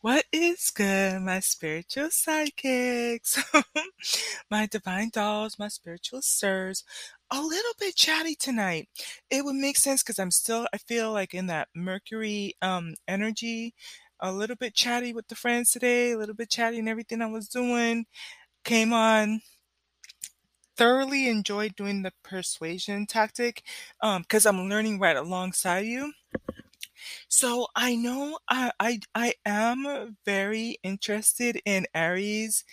What is good, my spiritual sidekicks, my divine dolls, my spiritual sirs? A little bit chatty tonight. It would make sense because I'm still, I feel like in that Mercury um energy, a little bit chatty with the friends today, a little bit chatty in everything I was doing. Came on, thoroughly enjoyed doing the persuasion tactic um because I'm learning right alongside you. So I know I I I am very interested in Aries.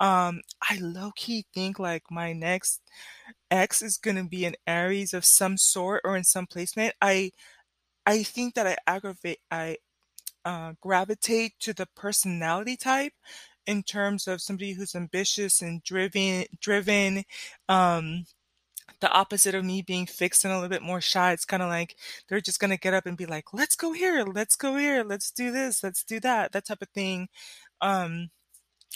Um, I low key think like my next ex is gonna be an Aries of some sort or in some placement. I I think that I aggravate I uh, gravitate to the personality type in terms of somebody who's ambitious and driven driven. Um, the opposite of me being fixed and a little bit more shy. It's kind of like they're just gonna get up and be like, "Let's go here, let's go here, let's do this, let's do that," that type of thing. Um,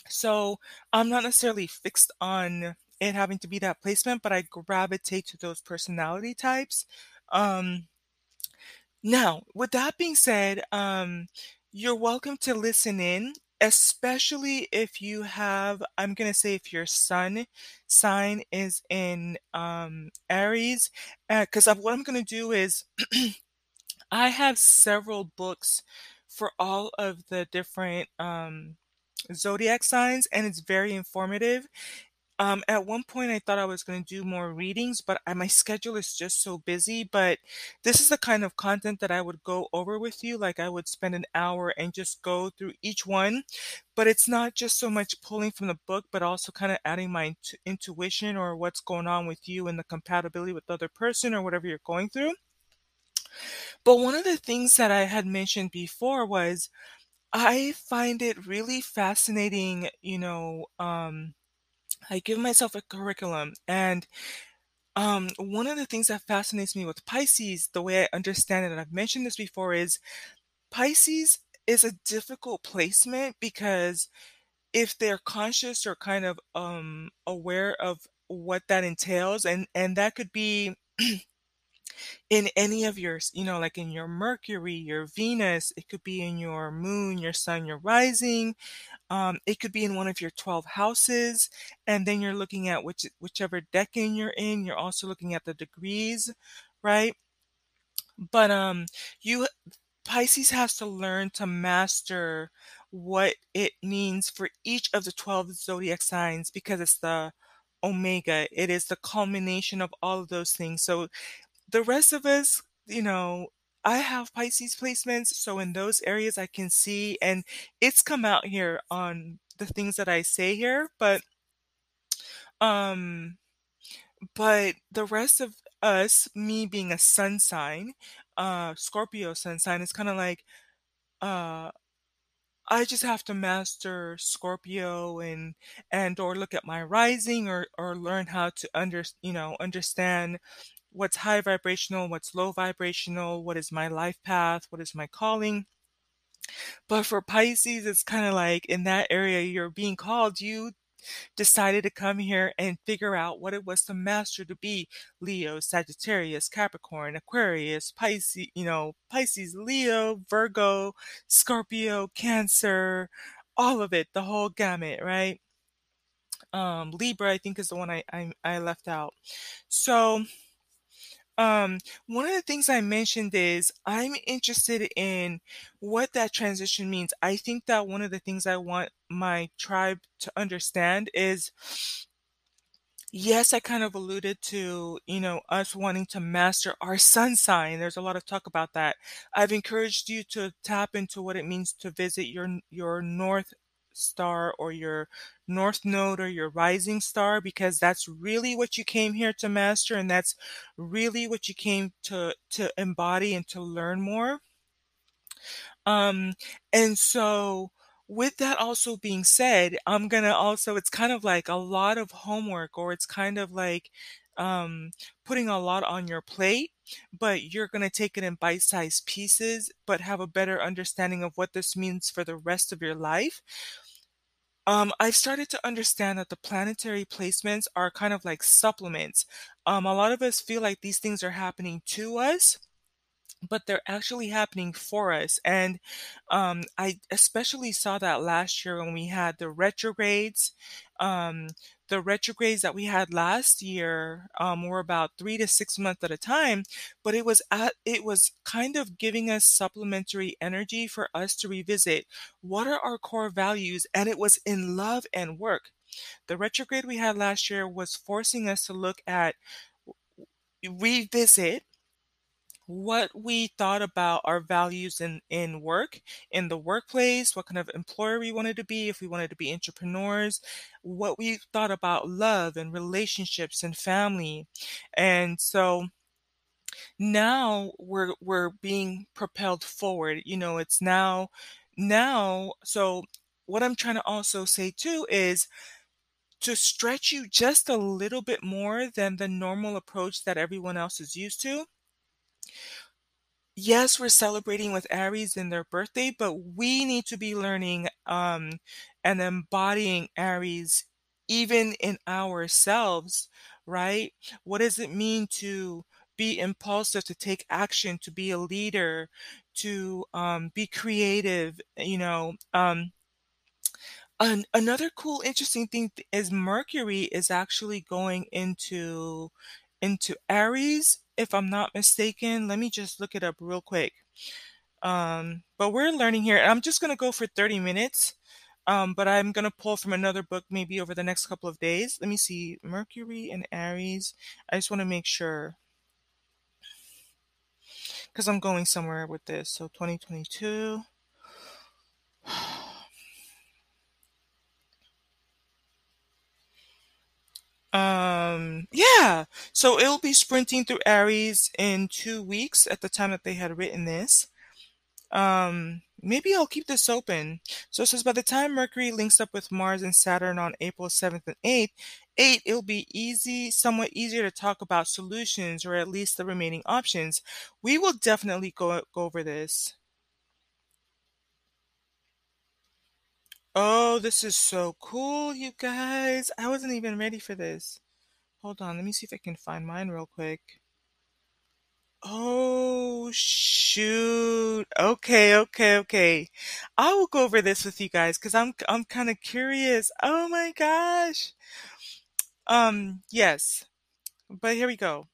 so I'm not necessarily fixed on it having to be that placement, but I gravitate to those personality types. Um, now, with that being said, um, you're welcome to listen in, especially if you have, I'm going to say if your sun sign is in um, Aries, because uh, what I'm going to do is I have several books for all of the different um, zodiac signs, and it's very informative. Um, at one point, I thought I was going to do more readings, but I, my schedule is just so busy. But this is the kind of content that I would go over with you. Like I would spend an hour and just go through each one. But it's not just so much pulling from the book, but also kind of adding my int- intuition or what's going on with you and the compatibility with the other person or whatever you're going through. But one of the things that I had mentioned before was I find it really fascinating, you know, um, I give myself a curriculum and um, one of the things that fascinates me with Pisces, the way I understand it, and I've mentioned this before, is Pisces is a difficult placement because if they're conscious or kind of um, aware of what that entails, and and that could be in any of your, you know, like in your Mercury, your Venus, it could be in your moon, your sun, your rising, um, it could be in one of your 12 houses, and then you're looking at which whichever decan you're in, you're also looking at the degrees, right? But um you Pisces has to learn to master what it means for each of the 12 zodiac signs because it's the omega. It is the culmination of all of those things. So the rest of us, you know, I have Pisces placements, so in those areas I can see, and it's come out here on the things that I say here, but um, but the rest of us, me being a sun sign, uh, Scorpio sun sign, is kind of like, uh, I just have to master Scorpio and and or look at my rising or or learn how to under you know understand what's high vibrational, what's low vibrational, what is my life path, what is my calling. But for Pisces, it's kind of like in that area you're being called, you decided to come here and figure out what it was to master to be Leo, Sagittarius, Capricorn, Aquarius, Pisces, you know, Pisces, Leo, Virgo, Scorpio, Cancer, all of it, the whole gamut, right? Um, Libra, I think is the one I, I, I left out. So, um, one of the things I mentioned is I'm interested in what that transition means. I think that one of the things I want my tribe to understand is yes, I kind of alluded to, you know, us wanting to master our sun sign. There's a lot of talk about that. I've encouraged you to tap into what it means to visit your your north star or your north node or your rising star because that's really what you came here to master and that's really what you came to to embody and to learn more um and so with that also being said i'm gonna also it's kind of like a lot of homework or it's kind of like um, putting a lot on your plate, but you're going to take it in bite sized pieces, but have a better understanding of what this means for the rest of your life. Um, I've started to understand that the planetary placements are kind of like supplements. Um, a lot of us feel like these things are happening to us, but they're actually happening for us. And um, I especially saw that last year when we had the retrogrades. Um, the retrogrades that we had last year um, were about three to six months at a time, but it was at, it was kind of giving us supplementary energy for us to revisit what are our core values, and it was in love and work. The retrograde we had last year was forcing us to look at revisit what we thought about our values in in work, in the workplace, what kind of employer we wanted to be, if we wanted to be entrepreneurs, what we thought about love and relationships and family. And so now we're we're being propelled forward. You know, it's now now so what I'm trying to also say too is to stretch you just a little bit more than the normal approach that everyone else is used to yes, we're celebrating with Aries in their birthday, but we need to be learning um, and embodying Aries even in ourselves, right? What does it mean to be impulsive, to take action, to be a leader, to um, be creative, you know? Um, an, another cool, interesting thing is Mercury is actually going into into Aries, if I'm not mistaken. Let me just look it up real quick. Um, but we're learning here. And I'm just going to go for 30 minutes. Um, but I'm going to pull from another book maybe over the next couple of days. Let me see. Mercury and Aries. I just want to make sure. Because I'm going somewhere with this. So 2022. Um, yeah. So it'll be sprinting through Aries in two weeks at the time that they had written this. Um, maybe I'll keep this open. So it says by the time Mercury links up with Mars and Saturn on April 7th and 8th, 8 it'll be easy, somewhat easier to talk about solutions or at least the remaining options. We will definitely go, go over this. Oh, this is so cool, you guys. I wasn't even ready for this. Hold on, let me see if I can find mine real quick. Oh, shoot. Okay, okay, okay. I will go over this with you guys because I'm I'm kind of curious. Oh my gosh. Um, yes. But here we go.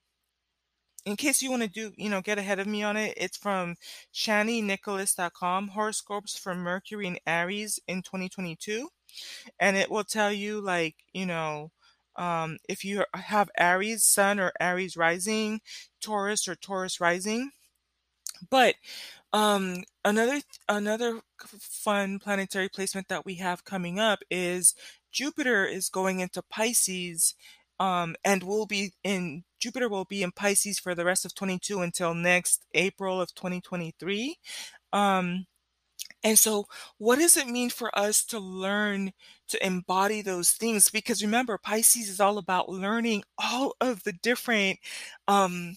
In case you want to do, you know, get ahead of me on it, it's from ChaniNicholas.com, horoscopes for Mercury and Aries in 2022. And it will tell you like, you know, um, if you have Aries Sun or Aries Rising, Taurus or Taurus Rising. But um, another another fun planetary placement that we have coming up is Jupiter is going into Pisces, um, and will be in Jupiter will be in Pisces for the rest of 22 until next April of 2023. Um, and so, what does it mean for us to learn to embody those things? Because remember, Pisces is all about learning all of the different um,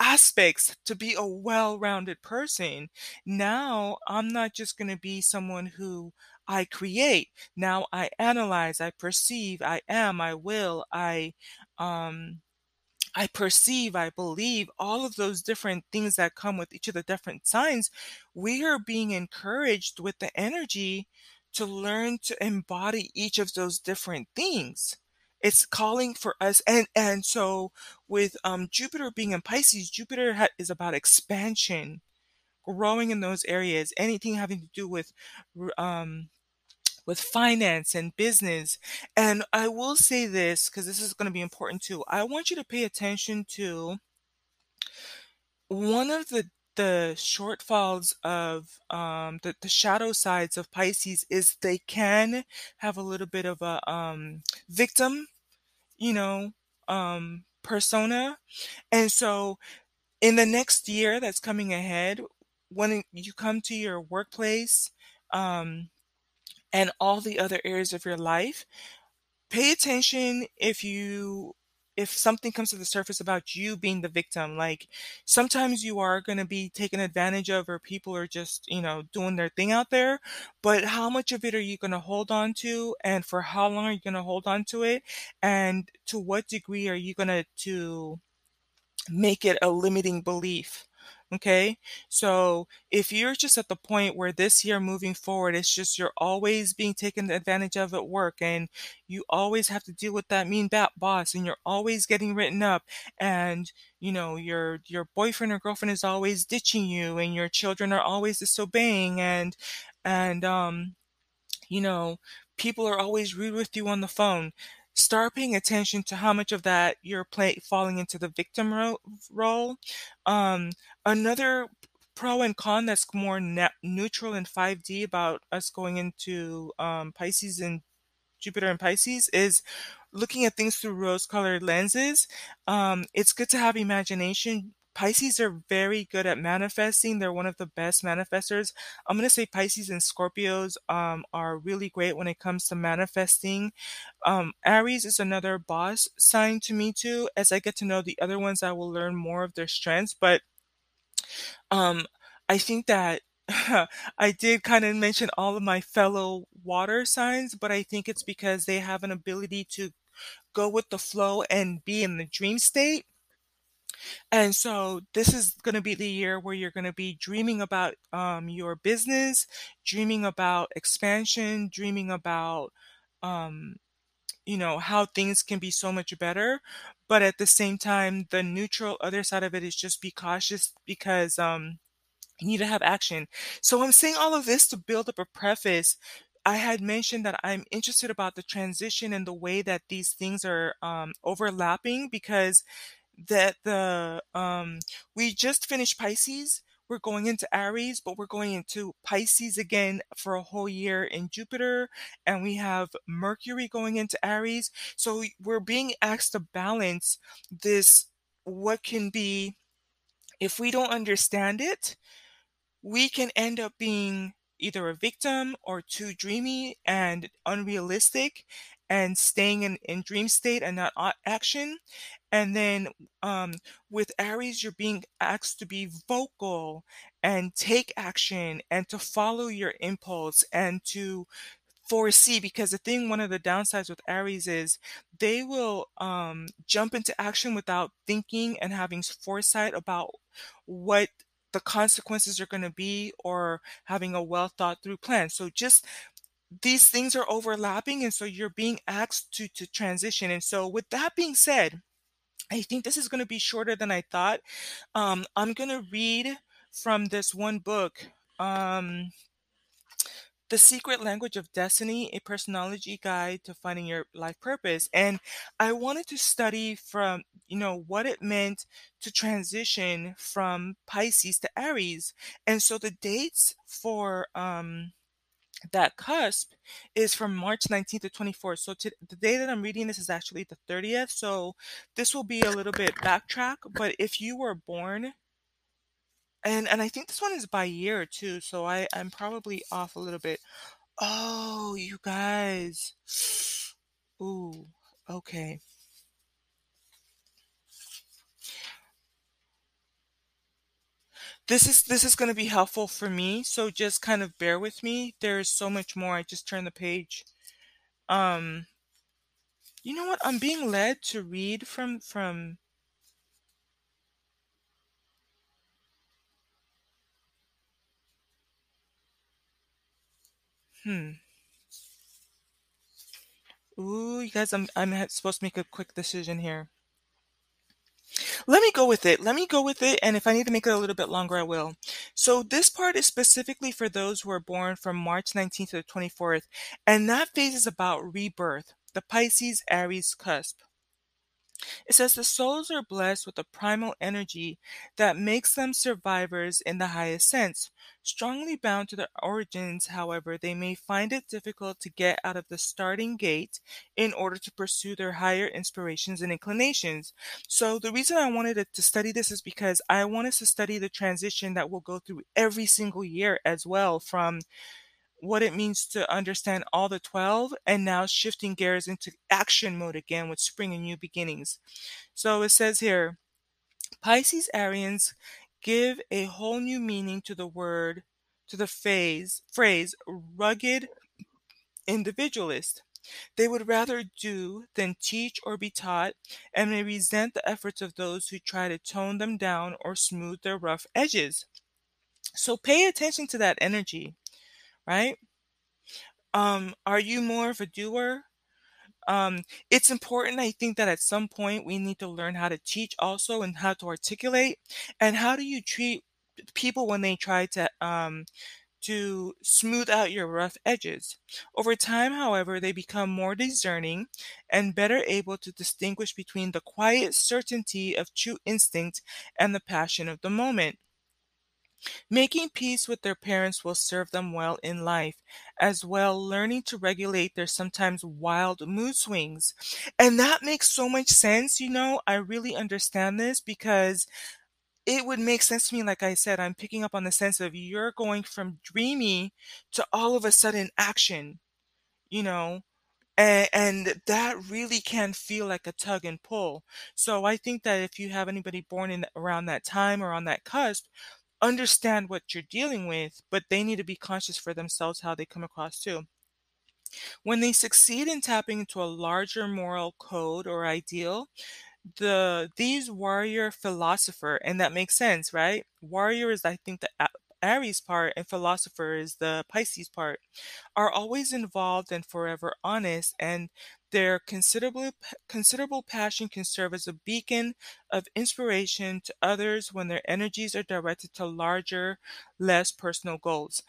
aspects to be a well rounded person. Now, I'm not just going to be someone who I create. Now I analyze, I perceive, I am, I will, I um I perceive, I believe, all of those different things that come with each of the different signs, we are being encouraged with the energy to learn to embody each of those different things. It's calling for us, and and so with um, Jupiter being in Pisces, Jupiter ha- is about expansion, growing in those areas. Anything having to do with um, with finance and business. And I will say this because this is going to be important too. I want you to pay attention to one of the the shortfalls of um, the, the shadow sides of Pisces is they can have a little bit of a um, victim, you know, um, persona. And so in the next year that's coming ahead, when you come to your workplace, um, and all the other areas of your life. Pay attention if you if something comes to the surface about you being the victim like sometimes you are going to be taken advantage of or people are just you know doing their thing out there but how much of it are you going to hold on to and for how long are you going to hold on to it? And to what degree are you going to to make it a limiting belief Okay? So, if you're just at the point where this year moving forward, it's just you're always being taken advantage of at work, and you always have to deal with that mean bat boss, and you're always getting written up, and, you know, your your boyfriend or girlfriend is always ditching you, and your children are always disobeying, and and, um, you know, people are always rude with you on the phone. Start paying attention to how much of that you're play falling into the victim ro role. Um, another pro and con that's more ne neutral in 5D about us going into, um, Pisces and Jupiter and Pisces is looking at things through rose-colored lenses. Um, it's good to have imagination. Pisces are very good at manifesting. They're one of the best manifestors. I'm gonna say Pisces and Scorpios, um, are really great when it comes to manifesting. Um, Aries is another boss sign to me too. As I get to know the other ones, I will learn more of their strengths, but um, I think that I did kinda mention all of my fellow water signs, but I think it's because they have an ability to go with the flow and be in the dream state. And so this is gonna be the year where you're gonna be dreaming about, um, your business, dreaming about expansion, dreaming about, um, you know, how things can be so much better, but at the same time, the neutral other side of it is just be cautious because, um, you need to have action. So I'm saying all of this to build up a preface. I had mentioned that I'm interested about the transition and the way that these things are, um, overlapping because that the, um we just finished Pisces, we're going into Aries, but we're going into Pisces again for a whole year in Jupiter, and we have Mercury going into Aries. So we're being asked to balance this what can be if we don't understand it, we can end up being either a victim or too dreamy and unrealistic and staying in in dream state and not action. And then, um, with Aries, you're being asked to be vocal and take action and to follow your impulse and to foresee because the thing one of the downsides with Aries is they will, um, jump into action without thinking and having foresight about what the consequences are gonna be or having a well thought through plan. So just these things are overlapping, and so you're being asked to to transition. And so with that being said, I think this is gonna be shorter than I thought. Um, I'm gonna read from this one book, um The Secret Language of Destiny: A Personology Guide to Finding Your Life Purpose. And I wanted to study from, you know, what it meant to transition from Pisces to Aries. And so the dates for, um, that cusp is from March 19th to 24th. So to the day that I'm reading this is actually the 30th, so this will be a little bit backtrack, but if you were born and and I think this one is by year too, so I I'm probably off a little bit. Oh, you guys. Ooh, okay. This is this is gonna be helpful for me, so just kind of bear with me. There's so much more. I just turned the page. Um You know what? I'm being led to read from from Hmm. Ooh, you guys, I'm I'm supposed to make a quick decision here. Let me go with it. Let me go with it, and if I need to make it a little bit longer, I will. So this part is specifically for those who are born from March 19th to the 24th, and that phase is about rebirth, the Pisces-Aries cusp. It says the souls are blessed with a primal energy that makes them survivors in the highest sense. Strongly bound to their origins, however, they may find it difficult to get out of the starting gate in order to pursue their higher inspirations and inclinations. So the reason I wanted to study this is because I want us to study the transition that we'll go through every single year as well from what it means to understand all the 12 and now shifting gears into action mode again with spring and new beginnings. So it says here, Pisces-Arians give a whole new meaning to the word to the phase phrase rugged individualist. They would rather do than teach or be taught, and may resent the efforts of those who try to tone them down or smooth their rough edges. So pay attention to that energy, right? Um, are you more of a doer? Um, it's important, I think, that at some point we need to learn how to teach also and how to articulate. And how do you treat people when they try to um, to smooth out your rough edges. Over time, however, they become more discerning and better able to distinguish between the quiet certainty of true instinct and the passion of the moment. Making peace with their parents will serve them well in life, as well learning to regulate their sometimes wild mood swings. And that makes so much sense, you know, I really understand this because it would make sense to me, like I said, I'm picking up on the sense of you're going from dreamy to all of a sudden action, you know, and, and that really can feel like a tug and pull. So I think that if you have anybody born in around that time or on that cusp, understand what you're dealing with, but they need to be conscious for themselves how they come across too. When they succeed in tapping into a larger moral code or ideal, the these warrior philosopher, and that makes sense, right? Warrior is, I think, the Aries part, and philosopher is the Pisces part, are always involved and forever honest, and their considerable considerable passion can serve as a beacon of inspiration to others when their energies are directed to larger, less personal goals.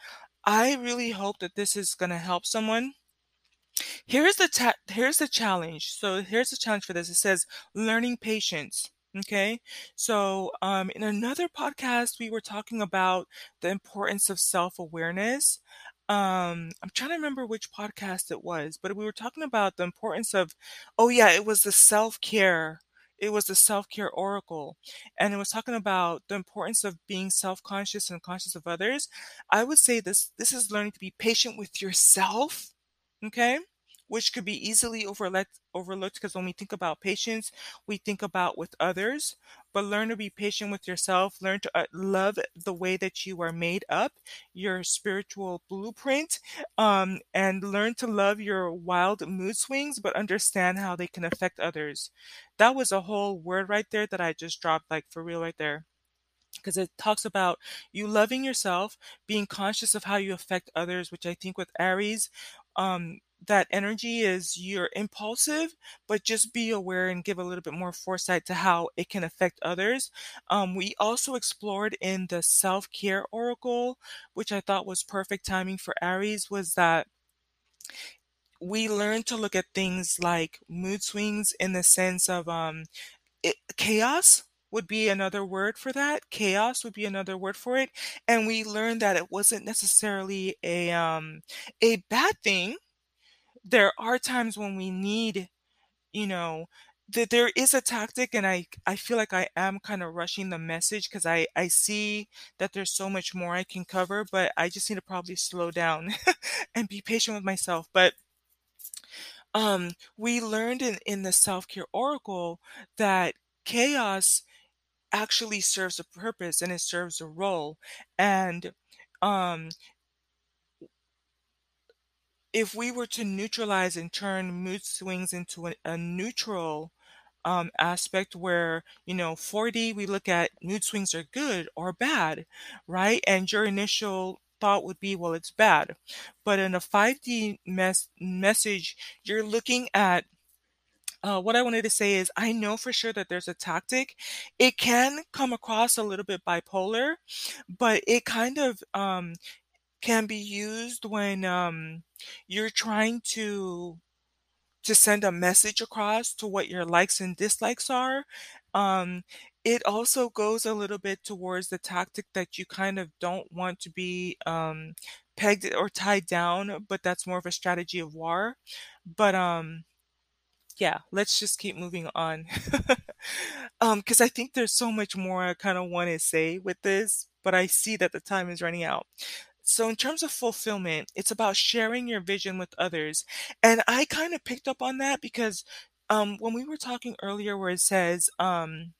I really hope that this is going to help someone Here's the ta- here's the challenge. So here's the challenge for this. It says learning patience. Okay. So um, in another podcast, we were talking about the importance of self-awareness. Um, I'm trying to remember which podcast it was, but we were talking about the importance of, oh yeah, it was the self-care. It was the self-care oracle. And it was talking about the importance of being self-conscious and conscious of others. I would say this this is learning to be patient with yourself okay which could be easily overlooked overlooked because when we think about patience we think about with others but learn to be patient with yourself learn to uh, love the way that you are made up your spiritual blueprint um, and learn to love your wild mood swings but understand how they can affect others. That was a whole word right there that i just dropped like for real right there. Because it talks about you loving yourself, being conscious of how you affect others, which I think with Aries, um, that energy is you're impulsive, but just be aware and give a little bit more foresight to how it can affect others. Um, we also explored in the self care oracle, which I thought was perfect timing for Aries, was that we learned to look at things like mood swings in the sense of um, it, chaos would be another word for that. Chaos would be another word for it. And we learned that it wasn't necessarily a um a bad thing. There are times when we need, you know, that there is a tactic and I I feel like I am kind of rushing the message because I I see that there's so much more I can cover, but I just need to probably slow down and be patient with myself. But um we learned in in the self-care oracle that chaos actually serves a purpose and it serves a role. And um, if we were to neutralize and turn mood swings into a, a neutral um, aspect where, you know, 4D, we look at mood swings are good or bad, right? And your initial thought would be, well, it's bad. But in a 5D mes- message, you're looking at uh, what I wanted to say is I know for sure that there's a tactic. It can come across a little bit bipolar, but it kind of um, can be used when um, you're trying to to send a message across to what your likes and dislikes are. Um, it also goes a little bit towards the tactic that you kind of don't want to be um, pegged or tied down, but that's more of a strategy of war. But um, yeah, let's just keep moving on. um, because I think there's so much more I kind of want to say with this, but I see that the time is running out. So, in terms of fulfillment, it's about sharing your vision with others. And I kind of picked up on that because um, when we were talking earlier, where it says, um,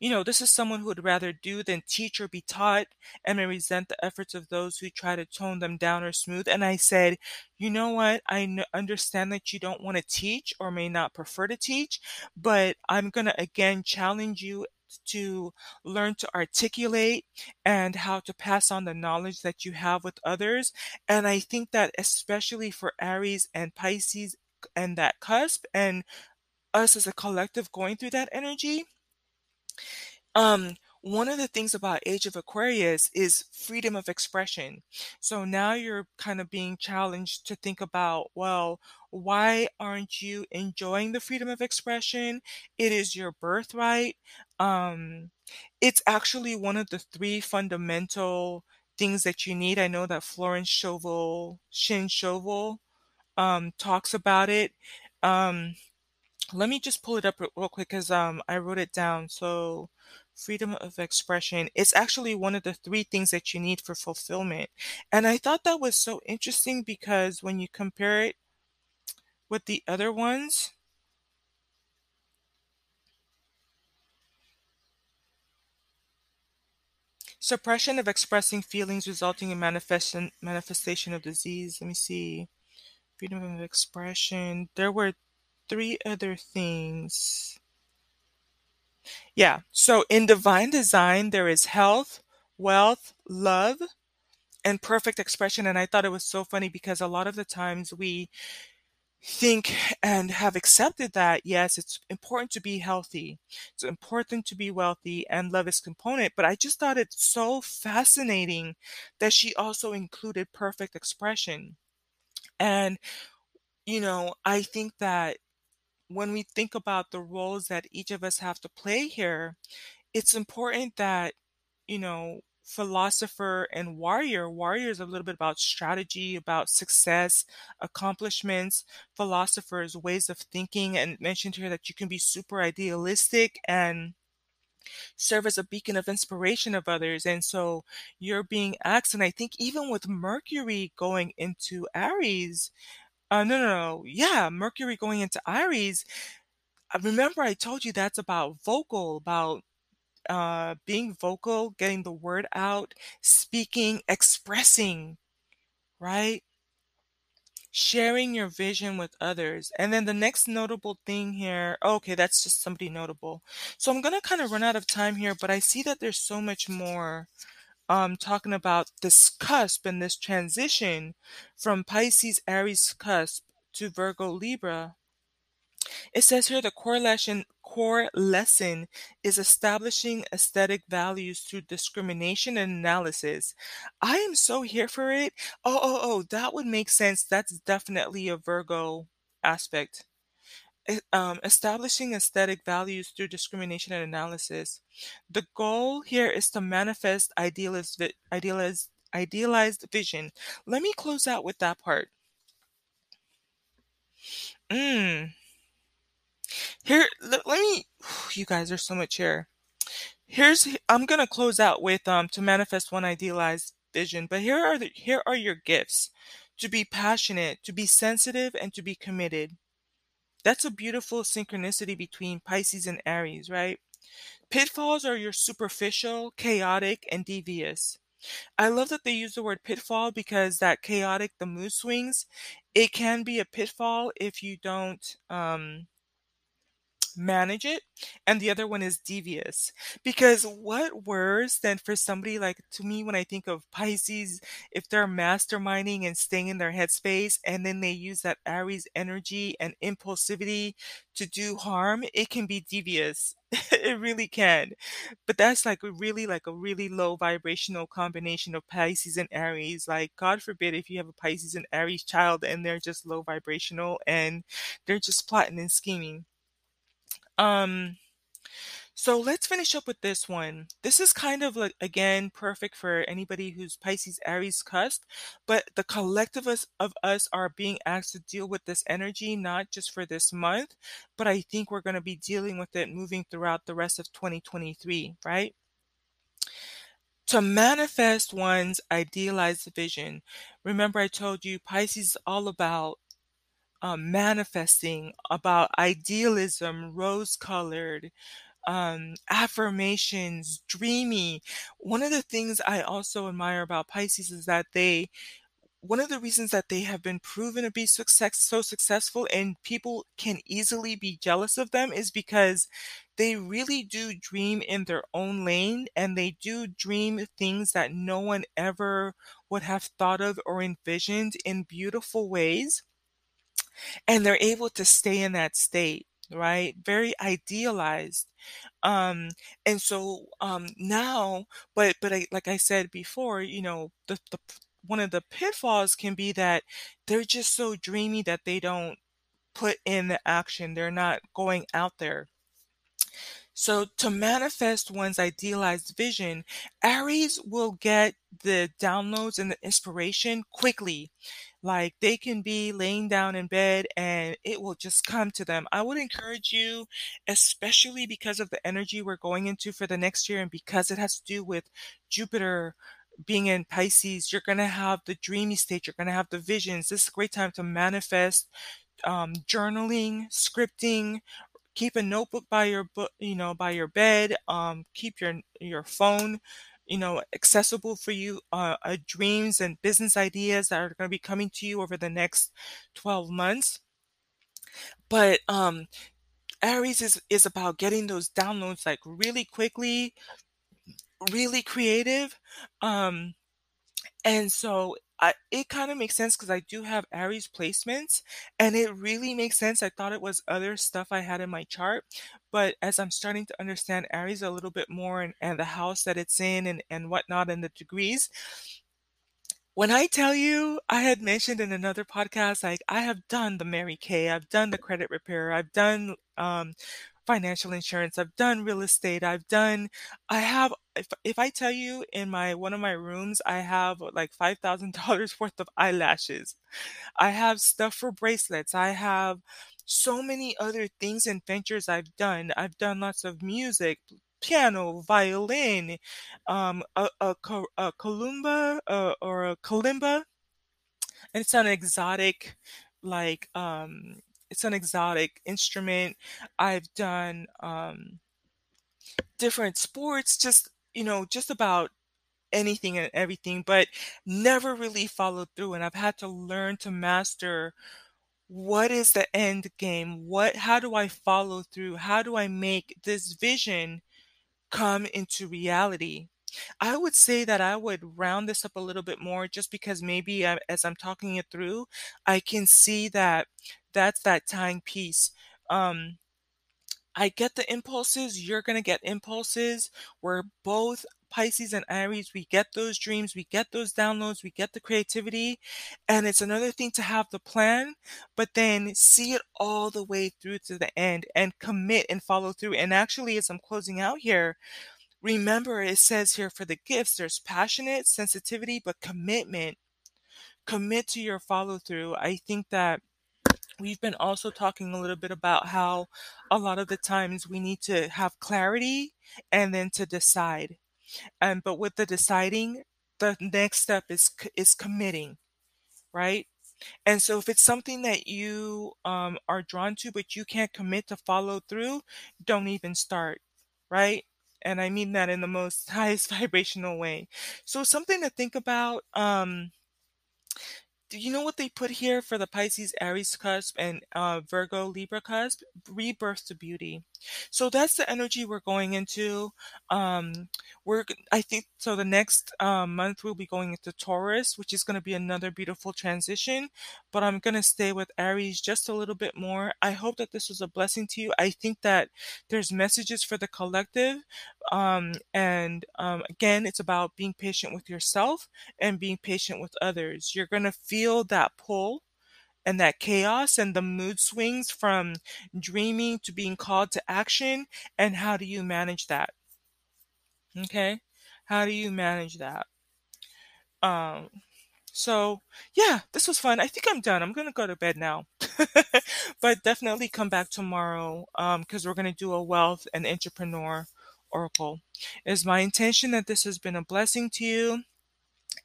You know, this is someone who would rather do than teach or be taught and may resent the efforts of those who try to tone them down or smooth. And I said, you know what? I understand that you don't want to teach or may not prefer to teach, but I'm going to again challenge you to learn to articulate and how to pass on the knowledge that you have with others. And I think that especially for Aries and Pisces and that cusp and us as a collective going through that energy, um, one of the things about Age of Aquarius is freedom of expression. So now you're kind of being challenged to think about, well, why aren't you enjoying the freedom of expression? It is your birthright. Um, it's actually one of the three fundamental things that you need. I know that Florence Scovel, Shinn Scovel, um, talks about it. Um, let me just pull it up real quick because um, I wrote it down. So freedom of expression it's actually one of the three things that you need for fulfillment and i thought that was so interesting because when you compare it with the other ones suppression of expressing feelings resulting in manifestation manifestation of disease let me see freedom of expression there were three other things yeah. So in divine design, there is health, wealth, love, and perfect expression. And I thought it was so funny because a lot of the times we think and have accepted that yes, it's important to be healthy, it's important to be wealthy, and love is component. But I just thought it so fascinating that she also included perfect expression. And, you know, I think that when we think about the roles that each of us have to play here, it's important that, you know, philosopher and warrior, warrior is a little bit about strategy, about success, accomplishments, philosophers, ways of thinking, and mentioned here that you can be super idealistic and serve as a beacon of inspiration of others. And so you're being asked, and I think even with Mercury going into Aries, uh, no, no, no. Yeah, Mercury going into Aries. I remember I told you that's about vocal, about uh, being vocal, getting the word out, speaking, expressing, right? Sharing your vision with others. And then the next notable thing here, okay, that's just somebody notable. So I'm going to kind of run out of time here, but I see that there's so much more um, talking about this cusp and this transition from Pisces Aries cusp to Virgo Libra. It says here the core lesson, core lesson is establishing aesthetic values through discrimination and analysis. I am so here for it. Oh, oh, oh, that would make sense. That's definitely a Virgo aspect um, establishing aesthetic values through discrimination and analysis. The goal here is to manifest idealized, idealized, idealized vision. Let me close out with that part. Mm. Here, let, let me. You guys are so much here. Here's I'm gonna close out with um to manifest one idealized vision. But here are the here are your gifts: to be passionate, to be sensitive, and to be committed. That's a beautiful synchronicity between Pisces and Aries, right? Pitfalls are your superficial, chaotic, and devious. I love that they use the word pitfall because that chaotic, the mood swings, it can be a pitfall if you don't um, manage it and the other one is devious. Because what worse than for somebody like to me when i think of pisces if they're masterminding and staying in their headspace and then they use that aries energy and impulsivity to do harm it can be devious. It really can. But that's like really like a really low vibrational combination of pisces and aries. Like god forbid if you have a pisces and aries child and they're just low vibrational and they're just plotting and scheming um, so let's finish up with this one. This is kind of like, again, perfect for anybody who's Pisces Aries cusp, but the collective of us are being asked to deal with this energy, not just for this month, but I think we're going to be dealing with it moving throughout the rest of 2023, right? To manifest one's idealized vision. Remember, I told you Pisces is all about um, manifesting, about idealism, rose colored, um, affirmations, dreamy. One of the things I also admire about Pisces is that they one of the reasons that they have been proven to be success, so successful and people can easily be jealous of them is because they really do dream in their own lane and they do dream things that no one ever would have thought of or envisioned in beautiful ways. And they're able to stay in that state, right? Very idealized. Um, and so um, now, but but I, like I said before, you know, the the one of the pitfalls can be that they're just so dreamy that they don't put in the action. They're not going out there. So, to manifest one's idealized vision, Aries will get the downloads and the inspiration quickly. Like they can be laying down in bed and it will just come to them. I would encourage you, especially because of the energy we're going into for the next year and because it has to do with Jupiter being in Pisces, you're going to have the dreamy state, you're going to have the visions. This is a great time to manifest um, journaling, scripting, keep a notebook by your book, you know, by your bed. Um, keep your your phone, you know, accessible for you. Uh, uh, dreams and business ideas that are going to be coming to you over the next 12 months. But um, Aries is is about getting those downloads like really quickly, really creative. Um, and so I, it kind of makes sense because I do have Aries placements and it really makes sense. I thought it was other stuff I had in my chart, but as I'm starting to understand Aries a little bit more and, and the house that it's in and, and whatnot and the degrees, when I tell you, I had mentioned in another podcast, like I have done the Mary Kay, I've done the credit repair, I've done um, financial insurance, I've done real estate, I've done, I have, if, if I tell you in my, one of my rooms, I have like $5,000 worth of eyelashes. I have stuff for bracelets. I have so many other things and ventures I've done. I've done lots of music, piano, violin, um, a, a, a kalumba uh, or a kalimba. And it's an exotic, like, um, it's an exotic instrument. I've done um, different sports, just you know, just about anything and everything, but never really followed through. And I've had to learn to master what is the end game? What? How do I follow through? How do I make this vision come into reality? I would say that I would round this up a little bit more just because maybe I, as I'm talking it through, I can see that that's that tying piece. Um, I get the impulses, you're going to get impulses. We're both Pisces and Aries. We get those dreams, we get those downloads, we get the creativity. And it's another thing to have the plan, but then see it all the way through to the end and commit and follow through. And actually, as I'm closing out here, remember it says here for the gifts, there's passionate, sensitivity, but commitment. Commit to your follow through. I think that we've been also talking a little bit about how a lot of the times we need to have clarity and then to decide. And but with the deciding, the next step is is committing, right? And so if it's something that you um, are drawn to but you can't commit to follow through, don't even start, right? And I mean that in the most highest vibrational way. So something to think about. Um, do you know what they put here for the Pisces Aries cusp and uh, Virgo Libra cusp? Rebirth to beauty. So that's the energy we're going into. Um, we're I think so. The next um, month we'll be going into Taurus, which is going to be another beautiful transition. But I'm going to stay with Aries just a little bit more. I hope that this was a blessing to you. I think that there's messages for the collective, um, and um, again, it's about being patient with yourself and being patient with others. You're going to feel that pull and that chaos and the mood swings from dreaming to being called to action. And how do you manage that? Okay. How do you manage that? Um, so yeah, this was fun. I think I'm done. I'm gonna go to bed now, but definitely come back tomorrow because um, we're gonna do a wealth and entrepreneur oracle. It is my intention that this has been a blessing to you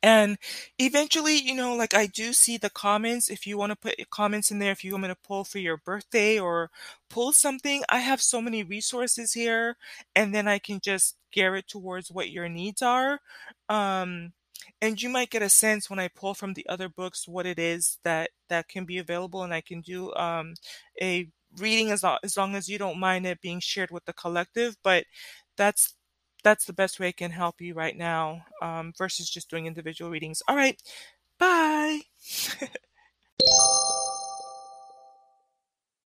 And eventually, you know, like I do see the comments. If you want to put comments in there, if you want me to pull for your birthday or pull something, I have so many resources here, and then I can just gear it towards what your needs are. Um, and you might get a sense when I pull from the other books what it is that that can be available, and I can do um, a reading as, lo- as long as you don't mind it being shared with the collective. But that's that's the best way I can help you right now um, versus just doing individual readings. All right, bye.